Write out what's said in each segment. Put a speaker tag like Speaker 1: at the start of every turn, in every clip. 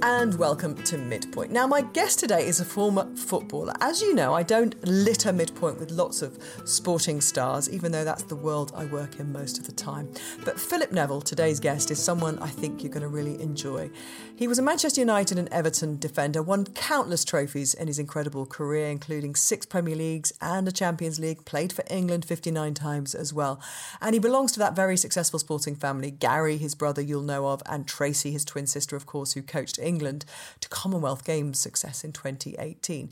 Speaker 1: And welcome to Midpoint. Now, my guest today is a former footballer. As you know, I don't litter Midpoint with lots of sporting stars, even though that's the world I work in most of the time. But Philip Neville, today's guest, is someone I think you're going to really enjoy. He was a Manchester United and Everton defender, won countless trophies in his incredible career, including six Premier Leagues and a Champions League, played for England 59 times as well. And he belongs to that very successful sporting family. Gary, his brother, you'll know of, and Tracy, his twin sister, of course, who coached England to Commonwealth Games success in 2018.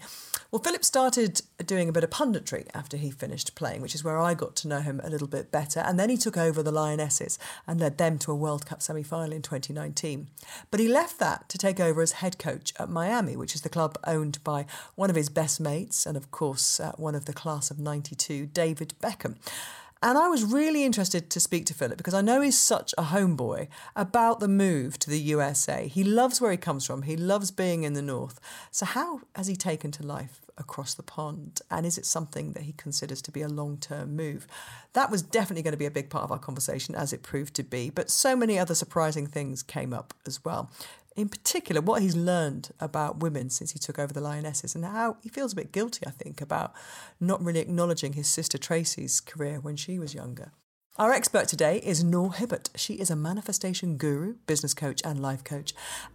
Speaker 1: Well, Philip started doing a bit of punditry after he finished playing, which is where I got to know him a little bit better. And then he took over the Lionesses and led them to a World Cup semi final in 2019. But he left that to take over as head coach at Miami, which is the club owned by one of his best mates and, of course, uh, one of the class of 92, David Beckham. And I was really interested to speak to Philip because I know he's such a homeboy about the move to the USA. He loves where he comes from, he loves being in the North. So, how has he taken to life across the pond? And is it something that he considers to be a long term move? That was definitely going to be a big part of our conversation, as it proved to be. But so many other surprising things came up as well in particular, what he's learned about women since he took over the Lionesses and how he feels a bit guilty, I think, about not really acknowledging his sister Tracy's career when she was younger. Our expert today is Noor Hibbert. She is a manifestation guru, business coach, and life coach.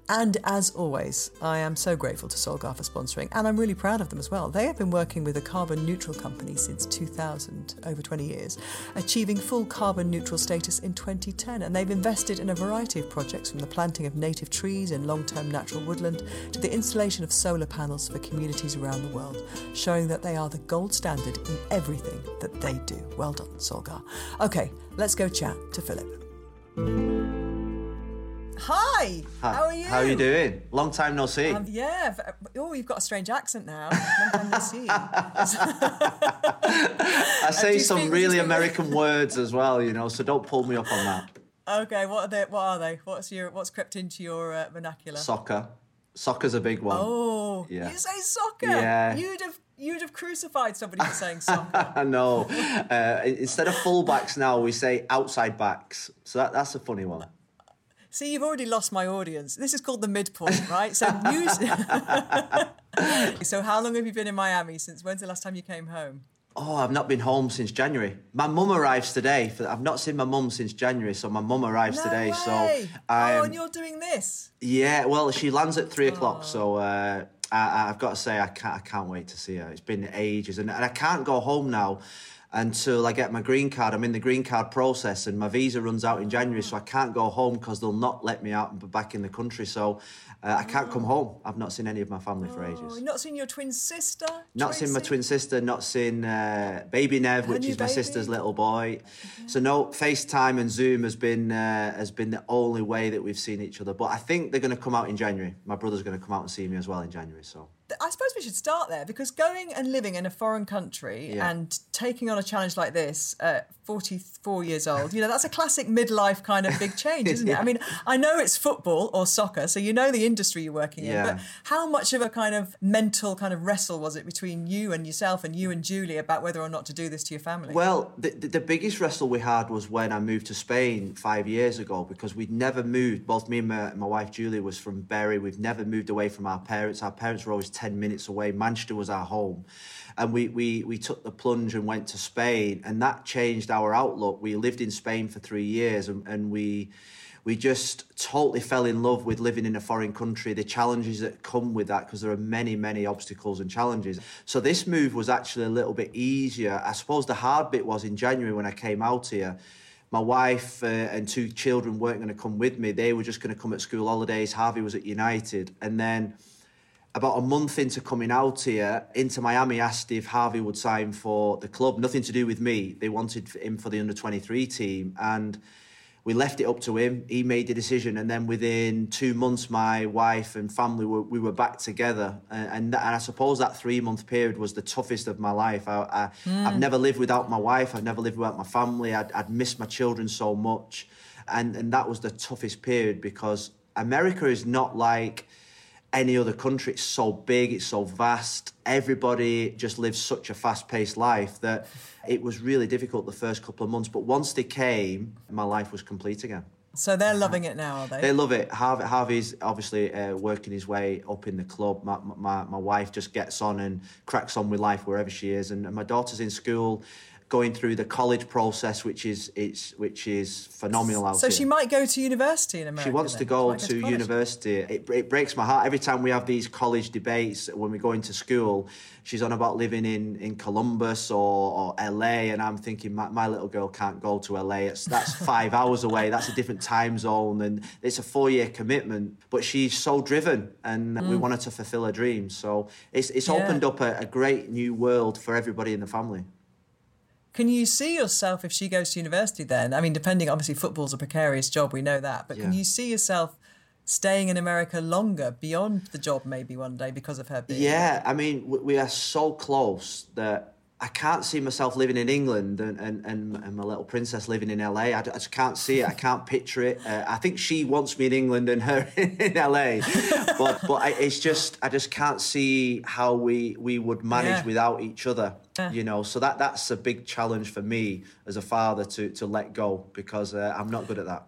Speaker 1: And as always, I am so grateful to Solgar for sponsoring, and I'm really proud of them as well. They have been working with a carbon neutral company since 2000, over 20 years, achieving full carbon neutral status in 2010. And they've invested in a variety of projects from the planting of native trees in long term natural woodland to the installation of solar panels for communities around the world, showing that they are the gold standard in everything that they do. Well done, Solgar. Okay, let's go chat to Philip. Hi, how are you?
Speaker 2: How are you doing? Long time no see.
Speaker 1: Um, yeah. Oh, you've got a strange accent now. Long time no see.
Speaker 2: I say some
Speaker 1: speak-
Speaker 2: really
Speaker 1: do you speak-
Speaker 2: American words as well, you know, so don't pull me up on that.
Speaker 1: Okay, what are they? What are they? What's your what's crept into your uh, vernacular?
Speaker 2: Soccer. Soccer's a big one.
Speaker 1: Oh,
Speaker 2: Yeah.
Speaker 1: you say soccer?
Speaker 2: Yeah.
Speaker 1: You'd have you'd have crucified somebody for saying.
Speaker 2: I know. Uh, instead of fullbacks now, we say outside backs. So that, that's a funny one.
Speaker 1: See, you've already lost my audience. This is called the midpoint, right? So, news. so, how long have you been in Miami? Since when's the last time you came home?
Speaker 2: Oh, I've not been home since January. My mum arrives today. For, I've not seen my mum since January, so my mum arrives
Speaker 1: No
Speaker 2: today.
Speaker 1: way.
Speaker 2: So,
Speaker 1: oh,
Speaker 2: um,
Speaker 1: and you're doing this.
Speaker 2: yeah, well, she lands at three o'clock,
Speaker 1: Oh.
Speaker 2: so uh, I, I've got to say I can't, I can't wait to see her. It's been ages, and, and I can't go home now until I get my green card. I'm in the green card process, and my visa runs out in January, so I can't go home because they'll not let me out and be back in the country. So uh, I can't come home. I've not seen any of my family for
Speaker 1: Oh,
Speaker 2: ages.
Speaker 1: you've not seen your twin sister?
Speaker 2: Not seen my twin sister, not seen uh, baby Nev, which
Speaker 1: new
Speaker 2: is my
Speaker 1: baby?
Speaker 2: sister's little boy. So no, FaceTime and Zoom has been uh, has been the only way that we've seen each other. But I think they're going to come out in January. My brother's going to come out and see me as well in January. So
Speaker 1: I suppose we should start there because going and living in a foreign country
Speaker 2: Yeah.
Speaker 1: and taking on a challenge like this at 44 years old, you know, that's a classic midlife kind of big change, isn't it? I mean, I know it's football or soccer, so you know the industry you're working in, but how much of a kind of mental kind of wrestle was it between you and yourself and you and Julie about whether or not to do this to your family?
Speaker 2: Well, the, the, biggest wrestle we had was when I moved to Spain five years ago because we'd never moved. Both me and my, my wife Julie was from Bury. We've never moved away from our parents. Our parents were always 10 minutes away. Manchester was our home. And we, we, we took the plunge and went to Spain, and that changed our outlook. We lived in Spain for three years, and, and we we just totally fell in love with living in a foreign country, the challenges that come with that, because there are many, many obstacles and challenges. So this move was actually a little bit easier. I suppose the hard bit was in January when I came out here. My wife uh, and two children weren't going to come with me. They were just going to come at school holidays. Harvey was at United. And then about a month into coming out here, Inter Miami asked if Harvey would sign for the club. Nothing to do with me. They wanted him for the under 23 team. And we left it up to him. He made the decision, and then within two months, my wife and family were we were back together. And and, and I suppose that three month period was the toughest of my life. I, I hmm. have never lived without my wife. I've never lived without my family. I'd, I'd missed my children so much, and and that was the toughest period because America is not like any other country. It's so big, it's so vast. Everybody just lives such a fast paced life that it was really difficult the first couple of months. But once they came, my life was complete again.
Speaker 1: So they're loving it now, are they?
Speaker 2: They love it. Harvey, Harvey's obviously uh, working his way up in the club. My, my, my wife just gets on and cracks on with life wherever she is. And, and my daughter's in school going through the college process, which is it's which is phenomenal out
Speaker 1: so
Speaker 2: here.
Speaker 1: she might go to university in America.
Speaker 2: She wants
Speaker 1: then.
Speaker 2: to go
Speaker 1: She might
Speaker 2: to university. It, it breaks my heart every time we have these college debates when we go into school. She's on about living in, in Columbus or, or LA, and I'm thinking my, my little girl can't go to LA. It's, that's five hours away. That's a different time zone, and it's a four year commitment. But she's so driven, and we want her to fulfill her dreams. So it's it's
Speaker 1: Mm. Yeah.
Speaker 2: opened up a, a great new world for everybody in the family.
Speaker 1: Can you see yourself if she goes to university then? I mean, depending, obviously, football's a precarious job, we know that. But can you see yourself staying in America longer beyond the job maybe one day because of her being
Speaker 2: Yeah, I mean, we are so close that I can't see myself living in England and, and, and, and my little princess living in LA. I just can't see it. I can't picture it. Uh, I think she wants me in England and her in LA, but but I, it's just I just can't see how we we would manage
Speaker 1: Yeah.
Speaker 2: without each other.
Speaker 1: Yeah.
Speaker 2: You know, so that that's a big challenge for me as a father to to let go because uh, I'm not good at that.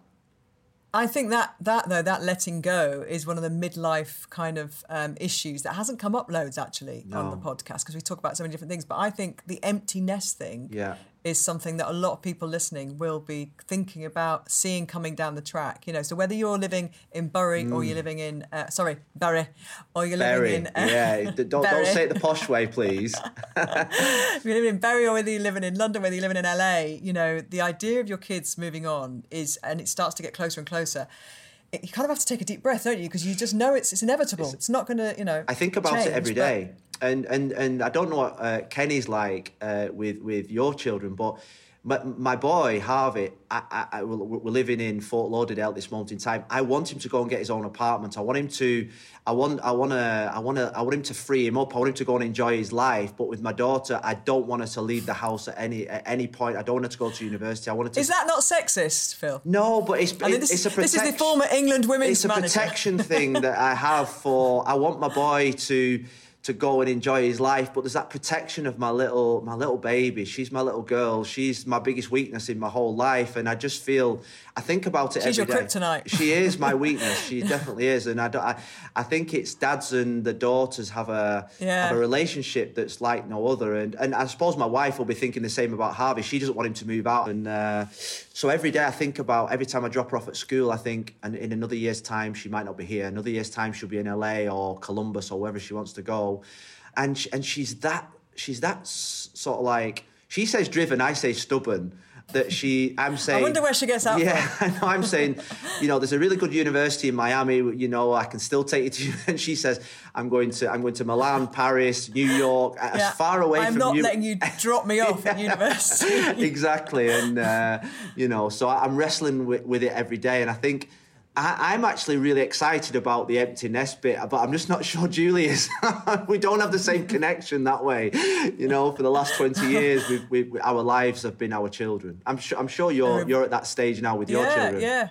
Speaker 1: I think that that though that letting go is one of the midlife kind of um, issues that hasn't come up loads actually on the podcast because we talk about so many different things. But I think the empty nest thing
Speaker 2: Yeah.
Speaker 1: Is something that a lot of people listening will be thinking about seeing coming down the track. You know, so whether you're living in Bury or you're living in uh, sorry Bury or you're living in uh,
Speaker 2: yeah, don't don't say it the posh way, please.
Speaker 1: if you're living in Bury or whether you're living in London, whether you're living in LA, you know, the idea of your kids moving on is, and it starts to get closer and closer. It, you kind of have to take a deep breath, don't you? Because you just know it's it's inevitable. It's, not going to, you know.
Speaker 2: I think about
Speaker 1: change,
Speaker 2: it every day, and and and I don't know what uh, Kenny's like uh, with with your children, but. My, my boy Harvey, I, I, I, we're living in Fort Lauderdale at this moment in time. I want him to go and get his own apartment. I want him to, I want, I want to, I want to, I want him to free him up. I want him to go and enjoy his life. But with my daughter, I don't want her to leave the house at any at any point. I don't want her to go to university. I want her to.
Speaker 1: Is that not sexist, Phil?
Speaker 2: no, but it's
Speaker 1: this,
Speaker 2: it's a
Speaker 1: this is the former England women's
Speaker 2: it's a
Speaker 1: manager.
Speaker 2: protection thing that I have for. I want my boy to to go and enjoy his life, but there's that protection of my little my little baby. She's my little girl. She's my biggest weakness in my whole life, and I just feel. I think about it every day.
Speaker 1: She's
Speaker 2: every
Speaker 1: your
Speaker 2: day.
Speaker 1: kryptonite.
Speaker 2: She is my weakness. She definitely is, and I, don't, I I think it's dads and the daughters have a
Speaker 1: Yeah.
Speaker 2: have a relationship that's like no other, and and I suppose my wife will be thinking the same about Harvey. She doesn't want him to move out, and uh, so every day I think about every time I drop her off at school, I think, and in another year's time she might not be here. Another year's time she'll be in LA or Columbus or wherever she wants to go, and sh- and she's that she's that sort of like she says driven, I say stubborn. That she, I'm saying.
Speaker 1: I wonder where she gets that
Speaker 2: Yeah, I know. I'm saying, you know, there's a really good university in Miami. You know, I can still take you to. And she says, I'm going to, I'm going to Milan, Paris, New York, as far away
Speaker 1: I'm
Speaker 2: from
Speaker 1: not
Speaker 2: you.
Speaker 1: letting you drop me off at university.
Speaker 2: exactly, and uh, you know, so I'm wrestling with, with it every day, and I think. I, I'm actually really excited about the empty nest bit, but I'm just not sure Julie is. we don't have the same connection that way. You know, for the last 20 years, we've, we've, our lives have been our children. I'm sure, I'm sure you're, um, you're at that stage now with your
Speaker 1: yeah,
Speaker 2: children.
Speaker 1: yeah.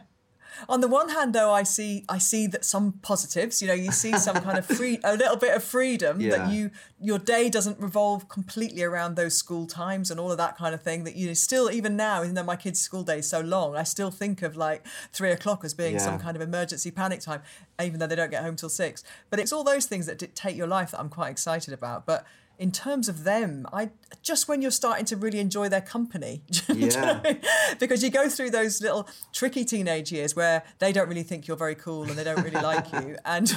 Speaker 1: On the one hand, though, I see I see that some positives. You know, you see some kind of free, a little bit of freedom
Speaker 2: Yeah.
Speaker 1: that you your day doesn't revolve completely around those school times and all of that kind of thing. That you know, still even now, even though my kids' school day is so long, I still think of like three o'clock as being some kind of emergency panic time, even though they don't get home till six. But it's all those things that dictate your life that I'm quite excited about. But in terms of them, I just when you're starting to really enjoy their company, do you know
Speaker 2: Yeah.
Speaker 1: what I mean? because you go through those little tricky teenage years where they don't really think you're very cool and they don't really like you, and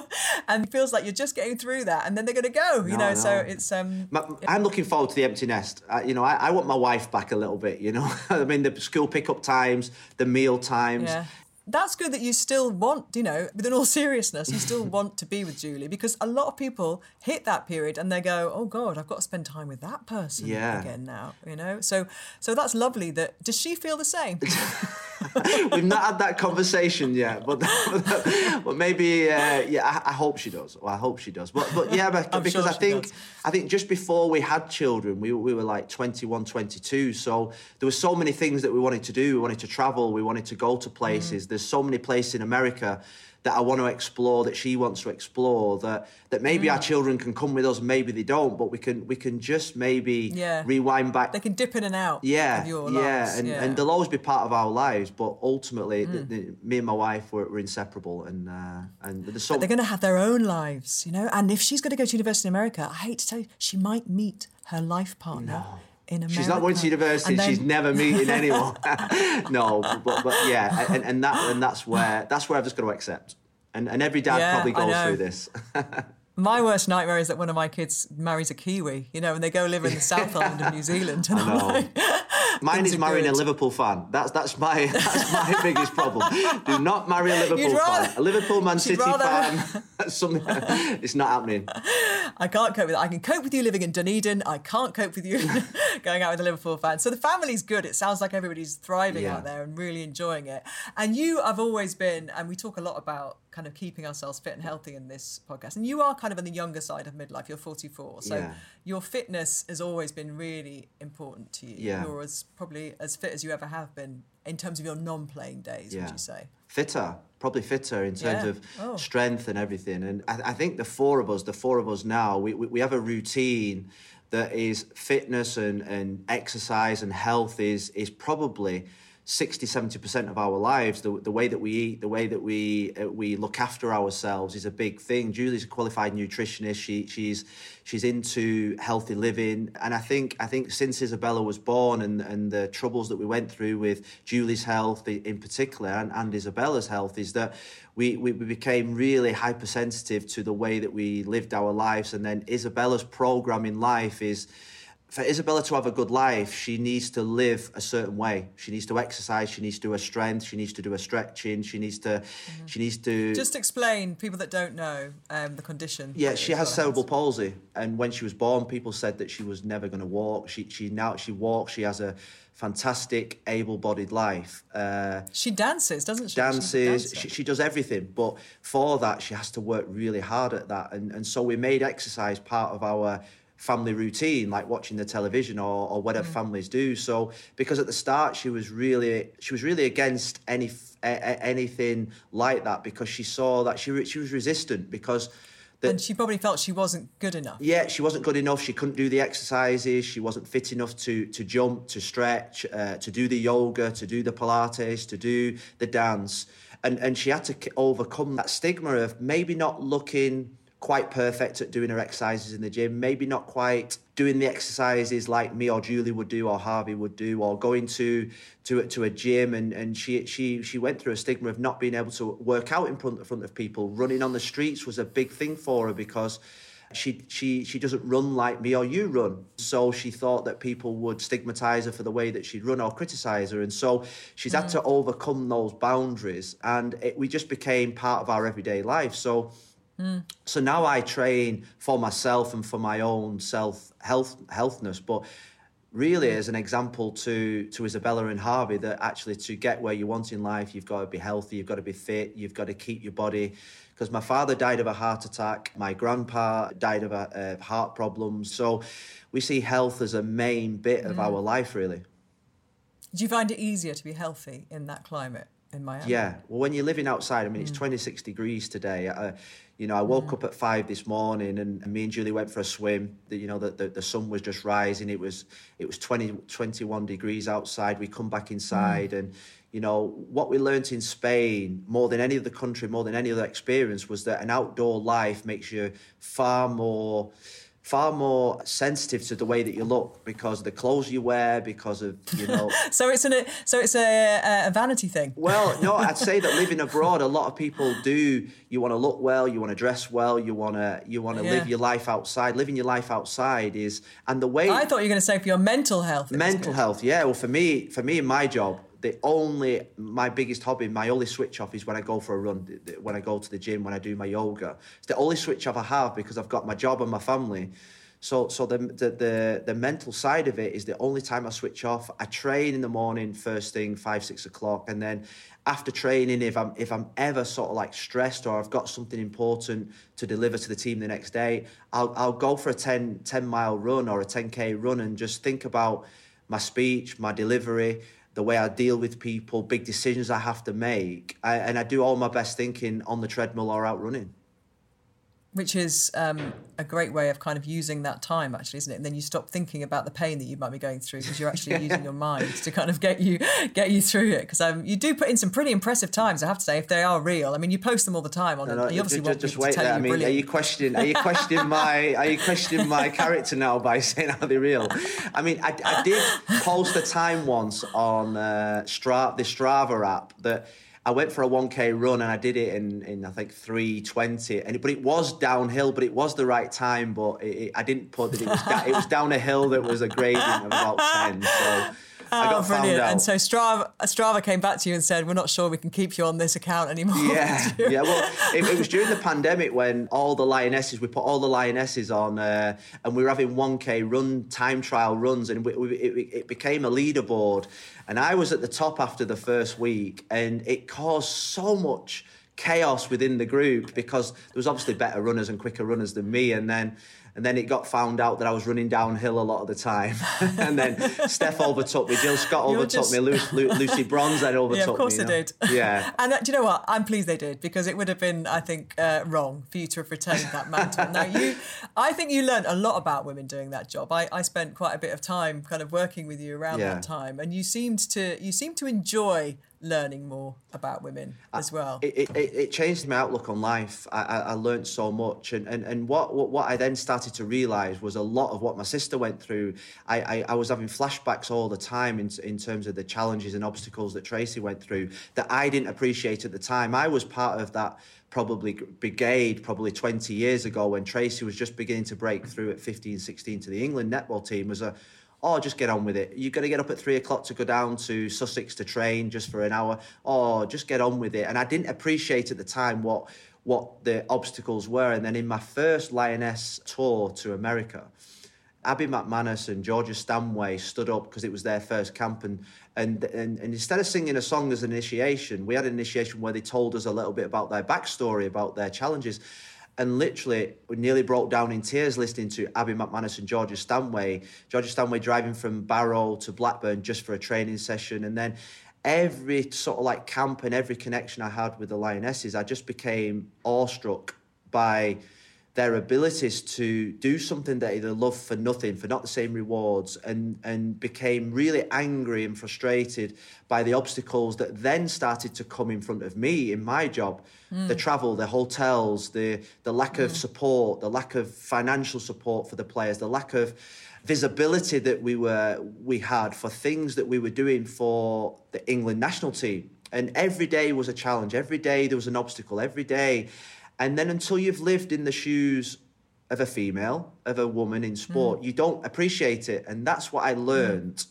Speaker 1: and it feels like you're just getting through that, and then they're going to go, you
Speaker 2: No,
Speaker 1: know. So it's um,
Speaker 2: My, I'm looking forward to the empty nest. I, you know, I, I want my wife back a little bit. You know, I mean, the school pickup times, the meal times.
Speaker 1: yeah. That's good that you still want, you know, with in all seriousness, you still want to be with Julie because a lot of people hit that period and they go, "Oh God, I've got to spend time with that person
Speaker 2: Yeah.
Speaker 1: again now," you know. So, so that's lovely. That does she feel the same?
Speaker 2: We've not had that conversation yet, but but maybe uh, yeah. I, I, hope she does. Well, I hope she does. But but yeah, but, because
Speaker 1: sure
Speaker 2: I think
Speaker 1: does.
Speaker 2: I think just before we had children, we we were like 21, 22. So there were so many things that we wanted to do. We wanted to travel. We wanted to go to places. Mm. There's so many places in America that I want to explore, that she wants to explore, that that maybe mm. our children can come with us, maybe they don't, but we can we can just maybe
Speaker 1: yeah.
Speaker 2: rewind back.
Speaker 1: They can dip in and out.
Speaker 2: Yeah, yeah, and,
Speaker 1: yeah.
Speaker 2: and they'll always be part of our lives. But ultimately, mm. the, the, me and my wife were, were inseparable, and uh, and
Speaker 1: so. But they're going to have their own lives, you know. And if she's going to go to university in America, I hate to tell you, she might meet her life partner.
Speaker 2: No.
Speaker 1: In America.
Speaker 2: She's not going to university. Then... She's never meeting anyone. no, but, but yeah, and, and that and that's where that's where I've just got to accept. And, and every dad yeah, probably goes through this.
Speaker 1: my worst nightmare is that one of my kids marries a Kiwi, you know, and they go live in the South Island of New Zealand. And
Speaker 2: I know. Like, Mine is marrying good. a Liverpool fan. That's that's my that's my biggest problem. Do not marry a Liverpool rather, fan. A Liverpool Man City rather... fan. Something, it's not happening.
Speaker 1: I can't cope with it. I can cope with you living in Dunedin. I can't cope with you going out with a Liverpool fan. So the family's good. It sounds like everybody's thriving yeah. out there and really enjoying it. And you have always been, and we talk a lot about kind of keeping ourselves fit and healthy in this podcast. And you are kind of on the younger side of midlife. You're 44, so yeah. your fitness has always been really important to you.
Speaker 2: Yeah.
Speaker 1: You're as probably as fit as you ever have been in terms of your non-playing days. Yeah. Would you say?
Speaker 2: Fitter, probably fitter in terms yeah. of oh. strength and everything. And I, I, think the four of us, the four of us now, we, we, we have a routine that is fitness and, and exercise and health is is probably 60 70% of our lives the, the way that we eat the way that we uh, we look after ourselves is a big thing. Julie's a qualified nutritionist. She she's she's into healthy living. And i think i think since isabella was born and and the troubles that we went through with julie's health in particular and, and isabella's health is that we, we became really hypersensitive to the way that we lived our lives. And then isabella's program in life is for Isabella to have a good life, she needs to live a certain way. She needs to exercise. She needs to do a strength. She needs to do a stretching. She needs to. Mm-hmm. She needs to.
Speaker 1: Just explain people that don't know um, the condition.
Speaker 2: Yeah, she has cerebral palsy, and when she was born, people said that she was never going to walk. She she now she walks. She has a fantastic, able-bodied life. Uh,
Speaker 1: she dances, doesn't she?
Speaker 2: Dances. She, she, does everything, but for that, she has to work really hard at that, and and so we made exercise part of our family routine, like watching the television or, or whatever mm. families do. So because at the start she was really she was really against any anything like that because she saw that she she was resistant because.
Speaker 1: The, and she probably felt she wasn't good enough.
Speaker 2: Yeah, she wasn't good enough. She couldn't do the exercises. She wasn't fit enough to to jump, to stretch, uh, to do the yoga, to do the Pilates, to do the dance, and and she had to overcome that stigma of maybe not looking quite perfect at doing her exercises in the gym, maybe not quite doing the exercises like me or Julie would do or Harvey would do, or going to to to a gym and and she she she went through a stigma of not being able to work out in front, in front of people. Running on the streets was a big thing for her because she she she doesn't run like me or you run so she thought that people would stigmatize her for the way that she'd run or criticize her and so she's mm. had to overcome those boundaries and it, we just became part of our everyday life so Mm. So now I train for myself and for my own self health healthness, but really as an example to to Isabella and Harvey that actually to get where you want in life, you've got to be healthy, you've got to be fit, you've got to keep your body. Because my father died of a heart attack, my grandpa died of a, heart problems. So we see health as a main bit of mm. our life, really.
Speaker 1: Do you find it easier to be healthy in that climate in Miami?
Speaker 2: Yeah. Well, when you're living outside, I mean, mm. it's 26 degrees today. Uh, you know, I woke mm. up at five this morning and, and, me and Julie went for a swim. The, you know, the, the, the, sun was just rising. It was it was 20, 21 degrees outside. We come back inside mm. and, you know, what we learnt in Spain more than any other country, more than any other experience was that an outdoor life makes you far more far more sensitive to the way that you look because of the clothes you wear, because of you know.
Speaker 1: so it's an so it's a, a vanity thing.
Speaker 2: well, no, I'd say that living abroad, a lot of people do. You want to look well, you want to dress well, you want to you want to yeah. live your life outside. Living your life outside is and the way.
Speaker 1: I thought you were going to say for your mental health.
Speaker 2: Mental health, yeah. Well, for me, for me in my job, the only my biggest hobby, my only switch off is when I go for a run, when I go to the gym, when I do my yoga. It's the only switch off I have because I've got my job and my family. So, so the, the, the the mental side of it is the only time I switch off. I train in the morning, first thing, five six o'clock, and then after training, if I'm if I'm ever sort of like stressed or I've got something important to deliver to the team the next day, I'll I'll go for a 10, 10 mile run or a ten k run and just think about my speech, my delivery, the way I deal with people, big decisions I have to make, I, and I do all my best thinking on the treadmill or out running
Speaker 1: which is um, a great way of kind of using that time actually isn't it? And then you stop thinking about the pain that you might be going through because you're actually using your mind to kind of get you get you through it. Because um, you do put in some pretty impressive times i have to say if they are real. I mean you post them all the time on
Speaker 2: no, no,
Speaker 1: you obviously
Speaker 2: just,
Speaker 1: want
Speaker 2: just
Speaker 1: wait
Speaker 2: there.
Speaker 1: I
Speaker 2: mean,
Speaker 1: brilliant.
Speaker 2: are you questioning are you questioning my are you questioning my character now by saying are they real? I mean i, I did post a time once on uh, Stra- the strava app that I went for a 1k run and I did it in, in I think 320 and but it was downhill but it was the right time but it, it, I didn't put that it was it was down a hill that was a gradient of about 10 so
Speaker 1: oh, brilliant. And so Strava, Strava came back to you and said, We're not sure we can keep you on this account anymore.
Speaker 2: Yeah, yeah. Well, it, it, was during the pandemic when all the lionesses, we put all the lionesses on, uh, and we were having 1K run time trial runs, and we, we, it, it became a leaderboard. And I was at the top after the first week, and it caused so much chaos within the group because there was obviously better runners and quicker runners than me, and then and then it got found out that I was running downhill a lot of the time. and then Steph overtook me, Jill Scott overtook just... me, Lucy, Lucy Bronze then overtook me.
Speaker 1: Yeah, of course
Speaker 2: me,
Speaker 1: they did.
Speaker 2: Yeah.
Speaker 1: and uh, do you know what? I'm pleased they did because it would have been, I think, uh, wrong for you to have retained that mantle. now, you, I think you learned a lot about women doing that job. I, I spent quite a bit of time kind of working with you around yeah. that time, and you seemed to you seemed to enjoy learning more about women as well.
Speaker 2: It, it, it changed my outlook on life. I, I, I learned so much, and, and, and what, what, what I then started to realise was a lot of what my sister went through. I, I, I, was having flashbacks all the time in, in terms of the challenges and obstacles that Tracy went through that I didn't appreciate at the time. I was part of that probably brigade probably 20 years ago when Tracy was just beginning to break through at 15, 16 to the England netball team was a or just get on with it. You're going to get up at three o'clock to go down to Sussex to train just for an hour, or just get on with it. And I didn't appreciate at the time what what the obstacles were. And then in my first Lioness tour to America, Abbie McManus and Georgia Stanway stood up because it was their first camp, and, and and and instead of singing a song as an initiation, we had an initiation where they told us a little bit about their backstory, about their challenges and literally nearly broke down in tears listening to Abbie McManus and Georgia Stanway. Georgia Stanway driving from Barrow to Blackburn just for a training session. And then every sort of like camp and every connection I had with the Lionesses, I just became awestruck by their abilities to do something that they love for nothing, for not the same rewards, and, and became really angry and frustrated by the obstacles that then started to come in front of me in my job. Mm. The travel, the hotels, the, the lack mm. of support, the lack of financial support for the players, the lack of visibility that we were we had for things that we were doing for the England national team. And every day was a challenge. Every day there was an obstacle. Every day and then until you've lived in the shoes of a female, of a woman in sport, mm. you don't appreciate it. And that's what I hmm. learned. Mm.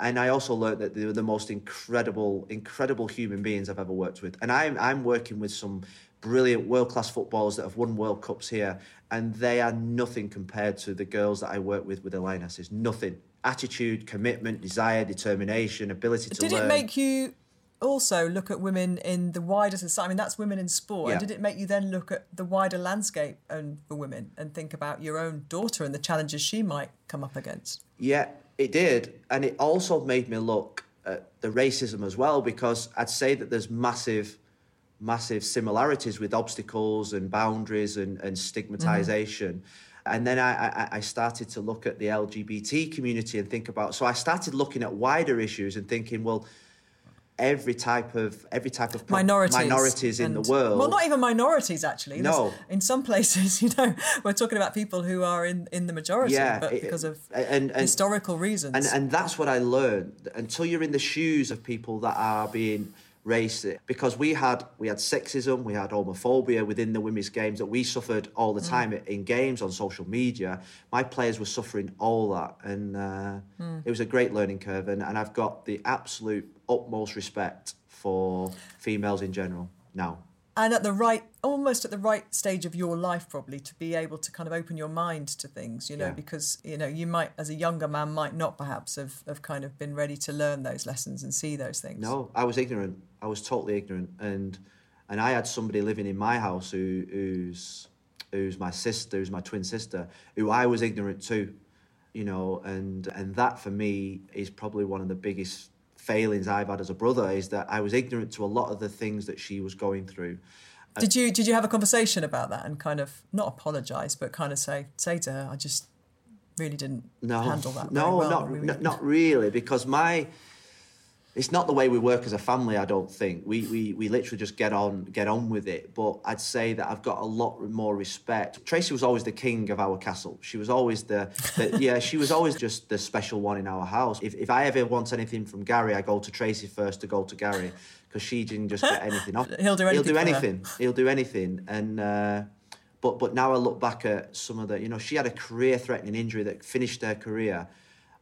Speaker 2: And I also learned that they were the most incredible, incredible human beings I've ever worked with. And I'm, I'm working with some brilliant world class footballers that have won World Cups here. And they are nothing compared to the girls that I work with with the Lionesses. Nothing. Attitude, commitment, desire, determination, ability to
Speaker 1: Did
Speaker 2: learn.
Speaker 1: it make you also look at women in the wider society. I mean, that's women in sport. Yeah. And did it make you then look at the wider landscape and for women and think about your own daughter and the challenges she might come up against?
Speaker 2: Yeah, it did. And it also made me look at the racism as well, because I'd say that there's massive, massive similarities with obstacles and boundaries and, and stigmatization. Mm-hmm. And then I, I, I, started to look at the LGBT community and think about. So I started looking at wider issues and thinking, well, every type of every type of
Speaker 1: minorities,
Speaker 2: minorities in the world.
Speaker 1: Well, not even minorities actually.
Speaker 2: no,
Speaker 1: There's, in some places, you know, we're talking about people who are in, in the majority,
Speaker 2: yeah,
Speaker 1: but
Speaker 2: it,
Speaker 1: because of
Speaker 2: and, and,
Speaker 1: historical reasons.
Speaker 2: And and that's what I learned. Until you're in the shoes of people that are being racist, because we had we had sexism, we had homophobia within the women's games that we suffered all the mm. time in games on social media. My players were suffering all that, and uh, mm. it was a great learning curve. And, and I've got the absolute utmost respect for females in general now.
Speaker 1: and at the right almost at the right stage of your life probably to be able to kind of open your mind to things you know
Speaker 2: Yeah.
Speaker 1: because you know you might as a younger man might not perhaps have, have kind of been ready to learn those lessons and see those things
Speaker 2: No, I was ignorant. I was totally ignorant, and and I had somebody living in my house who who's who's my sister, who's my twin sister, who I was ignorant to, you know, and and that for me is probably one of the biggest failings I've had as a brother is that I was ignorant to a lot of the things that she was going through.
Speaker 1: Uh, did you did you have a conversation about that and kind of not apologize but kind of say say to her i just really didn't
Speaker 2: no,
Speaker 1: handle that
Speaker 2: no,
Speaker 1: well
Speaker 2: not
Speaker 1: we
Speaker 2: not really, because my it's not the way we work as a family. I don't think we we we literally just get on get on with it. But I'd say that I've got a lot more respect. Tracy was always the king of our castle. She was always the, the yeah. She was always just the special one in our house. If if I ever want anything from Gary, I go to Tracy first to go to Gary because she didn't just get anything off.
Speaker 1: He'll do
Speaker 2: He'll do
Speaker 1: anything
Speaker 2: anything. He'll do anything. And. Uh, but but now I look back at some of the, you know, she had a career-threatening injury that finished her career,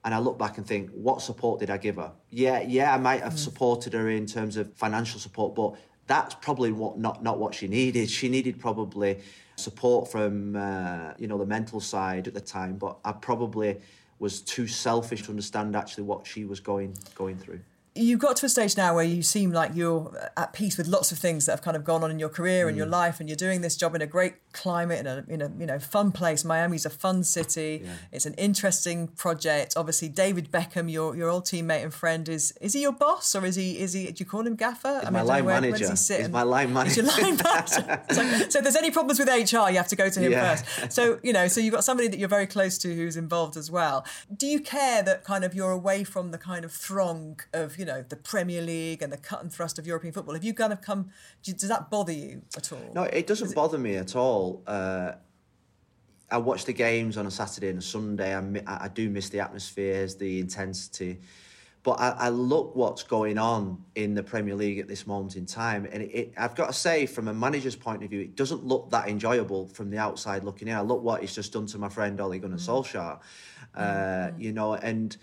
Speaker 2: and I look back and think, what support did I give her? Yeah, yeah, I might have supported her in terms of financial support, but that's probably what not not what she needed. She needed probably support from uh, you know the mental side at the time, but I probably was too selfish to understand actually what she was going going through.
Speaker 1: You've got to a stage now where you seem like you're at peace with lots of things that have kind of gone on in your career and your
Speaker 2: Mm.
Speaker 1: life, and you're doing this job in a great climate in a in a you know fun place. Miami's a fun city. It's an interesting project. Obviously, David Beckham, your your old teammate and friend, is is he your boss or is he is he? Do you call him Gaffer?
Speaker 2: He's my
Speaker 1: I don't
Speaker 2: line
Speaker 1: where,
Speaker 2: manager.
Speaker 1: Where does he sit?
Speaker 2: He's my line
Speaker 1: He's your
Speaker 2: manager.
Speaker 1: line manager. so, so if there's any problems with HR, you have to go to him
Speaker 2: Yeah.
Speaker 1: first. So you know, so you've got somebody that you're very close to who's involved as well. Do you care that kind of you're away from the kind of throng of you know the Premier League and the cut and thrust of European football? Have you kind of come? do Does that bother you at all?
Speaker 2: No, it doesn't bother me at all. Uh, I watch the games on a Saturday and a Sunday. I, I do miss the atmospheres, the intensity. But I, I look what's going on in the Premier League at this moment in time, and it, it, I've got to say, from a manager's point of view, it doesn't look that enjoyable from the outside looking in. I look what he's just done to my friend Ole Gunnar Solskjaer, uh, you know, and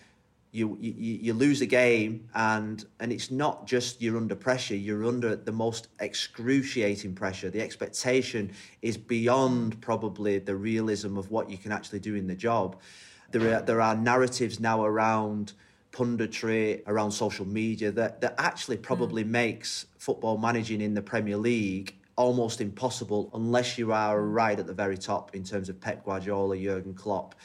Speaker 2: you, you you lose a game and and it's not just you're under pressure you're under the most excruciating pressure. The expectation is beyond probably the realism of what you can actually do in the job. There are there are narratives now around punditry around social media that that actually hmm. probably makes football managing in the Premier League almost impossible unless you are right at the very top in terms of Pep Guardiola Jurgen Klopp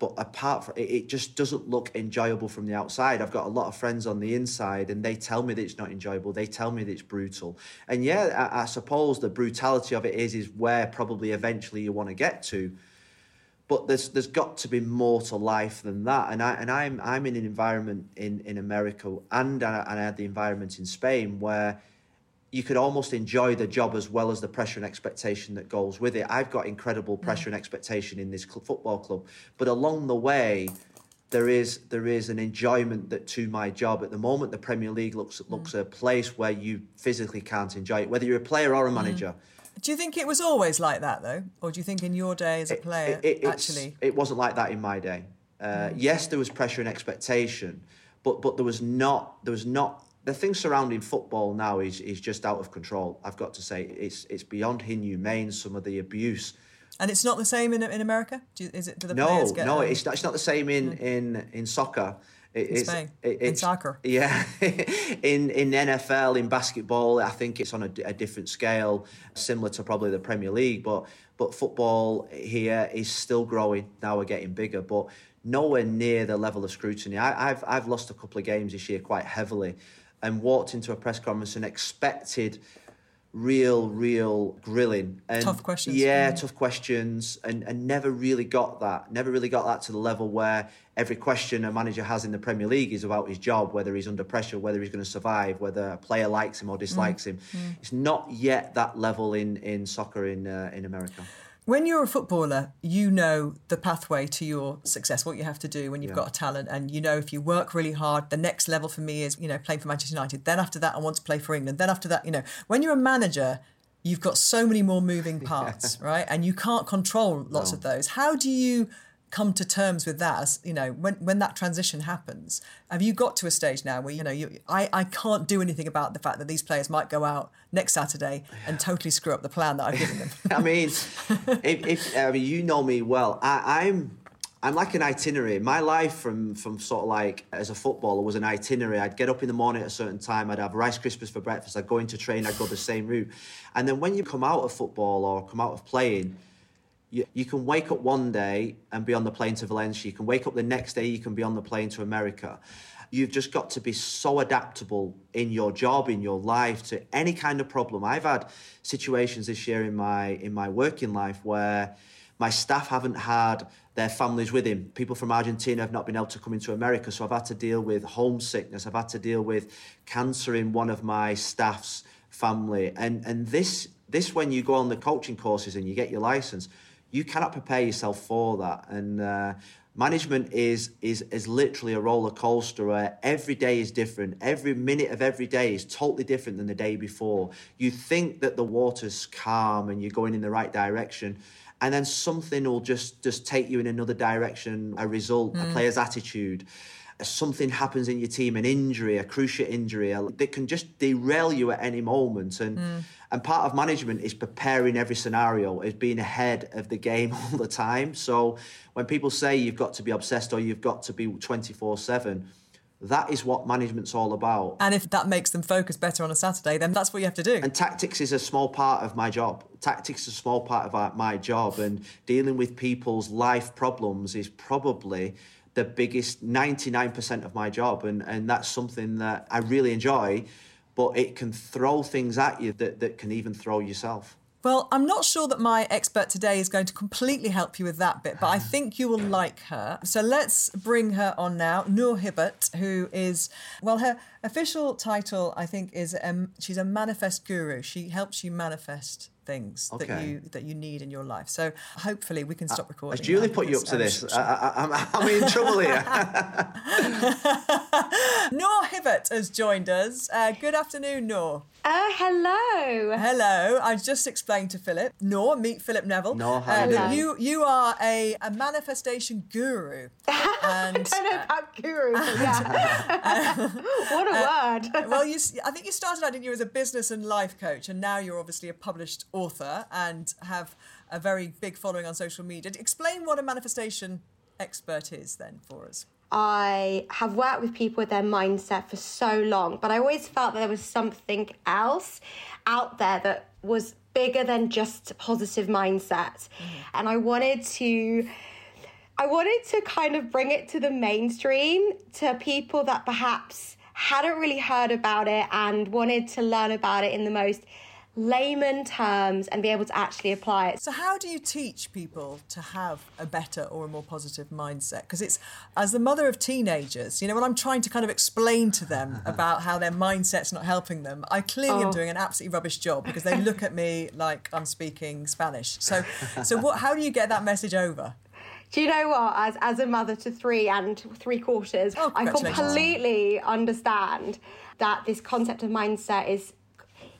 Speaker 2: but apart from it, it just doesn't look enjoyable from the outside. I've got a lot of friends on the inside, and they tell me that it's not enjoyable. They tell me that it's brutal, and yeah, I, I suppose the brutality of it is is where probably eventually you want to get to. But there's there's got to be more to life than that, and I and I'm I'm in an environment in in America, and I, and I had the environment in Spain where you could almost enjoy the job as well as the pressure and expectation that goes with it. I've got incredible pressure and expectation in this cl- football club, but along the way, there is there is an enjoyment that to my job. At the moment, the Premier League looks looks a place where you physically can't enjoy it, whether you're a player or a manager.
Speaker 1: Do you think it was always like that though, or do you think in your day as a player
Speaker 2: It- it- it's-
Speaker 1: actually?
Speaker 2: it wasn't like that in my day. Uh, Yes, there was pressure and expectation, but but there was not there was not the thing surrounding football now is is just out of control. I've got to say it's it's beyond inhumane. Some of the abuse.
Speaker 1: And it's not the same in in America. Do you, is it? Do the
Speaker 2: No,
Speaker 1: get?
Speaker 2: no,
Speaker 1: um,
Speaker 2: it's not, it's not the same in in in soccer. It,
Speaker 1: In
Speaker 2: it's-
Speaker 1: Spain,
Speaker 2: it-
Speaker 1: in soccer.
Speaker 2: Yeah, in in NFL, in basketball, I think it's on a, a different scale, similar to probably the Premier League. But but football here is still growing. Now we're getting bigger, but nowhere near the level of scrutiny. I, I've I've lost a couple of games this year quite heavily, and walked into a press conference and expected real, real grilling and
Speaker 1: Tough questions.
Speaker 2: Yeah,
Speaker 1: Mm.
Speaker 2: tough questions, and and never really got that. Never really got that to the level where every question a manager has in the Premier League is about his job, whether he's under pressure, whether he's going to survive, whether a player likes him or dislikes him. It's not yet that level in in soccer in uh, in America.
Speaker 1: When you're a footballer, you know the pathway to your success, what you have to do when you've
Speaker 2: Yeah.
Speaker 1: got a talent, and you know if you work really hard, the next level for me is you know playing for Manchester United. Then after that, I want to play for England. Then after that, you know, when you're a manager, you've got so many more moving parts, right? And you can't control lots of those. How do you come to terms with that as you know when when that transition happens have you got to a stage now where you know you I, I can't do anything about the fact that these players might go out next Saturday and totally screw up the plan that I've given them
Speaker 2: I mean if, if I mean you know me well I, I'm I'm like an itinerary. My life from from sort of like as a footballer was an itinerary. I'd get up in the morning at a certain time. I'd have Rice Krispies for breakfast. I'd go into train. I'd go the same route. And then when you come out of football or come out of playing, you, you can wake up one day and be on the plane to Valencia. You can wake up the next day. You can be on the plane to America. You've just got to be so adaptable in your job, in your life, to any kind of problem. I've had situations this year in my in my working life where my staff haven't had their families with him. People from Argentina have not been able to come into America, so I've had to deal with homesickness. I've had to deal with cancer in one of my staff's family, and and this this when you go on the coaching courses and you get your license you cannot prepare yourself for that. And uh, management is is is literally a roller coaster where every day is different. Every minute of every day is totally different than the day before. You think that the water's calm and you're going in the right direction. And then something will just just take you in another direction, a result, mm. a player's attitude something happens in your team, an injury, a cruciate injury, that can just derail you at any moment. And mm. and part of management is preparing every scenario, is being ahead of the game all the time. So when people say you've got to be obsessed or you've got to be twenty four seven. That is what management's all about.
Speaker 1: And if that makes them focus better on a Saturday, then that's what you have to do.
Speaker 2: And tactics is a small part of my job. Tactics is a small part of my job. And dealing with people's life problems is probably the biggest 99% of my job and and that's something that I really enjoy but it can throw things at you that, that can even throw yourself.
Speaker 1: Well, I'm not sure that my expert today is going to completely help you with that bit, but I think you will like her. So let's bring her on now. Noor Hibbert, who is, well, her official title, I think, is um, she's a manifest guru. She helps you manifest things okay. that you that you need in your life. So hopefully we can stop uh, recording.
Speaker 2: Has Julie put you up to this? I, am in trouble here.
Speaker 1: Noor Hibbert has joined us. Uh, good afternoon, Noor.
Speaker 3: Oh, hello.
Speaker 1: Hello. I just explained to Philip. Noor, meet Philip Neville.
Speaker 2: Noor, hi. Uh,
Speaker 1: you you are a, a manifestation guru.
Speaker 3: And, I don't know about guru. yeah. what a uh,
Speaker 1: word. well, you, I think you started out, didn't you, as a business and life coach, and now you're obviously a published author and have a very big following on social media. Explain what a manifestation expert is then for us.
Speaker 3: I have worked with people with their mindset for so long, but I always felt that there was something else out there that was bigger than just positive mindset. Mm-hmm. And I wanted to I wanted to kind of bring it to the mainstream to people that perhaps hadn't really heard about it and wanted to learn about it in the most layman terms and be able to actually apply it.
Speaker 1: So, how do you teach people to have a better or a more positive mindset? Because it's, as the mother of teenagers, you know, when I'm trying to kind of explain to them uh-huh. about how their mindset's not helping them, I clearly oh. am doing an absolutely rubbish job because they look at me like I'm speaking Spanish. So, so what? How do you get that message over?
Speaker 3: Do you know what? As as a mother to three and three quarters, oh, I completely understand that this concept of mindset is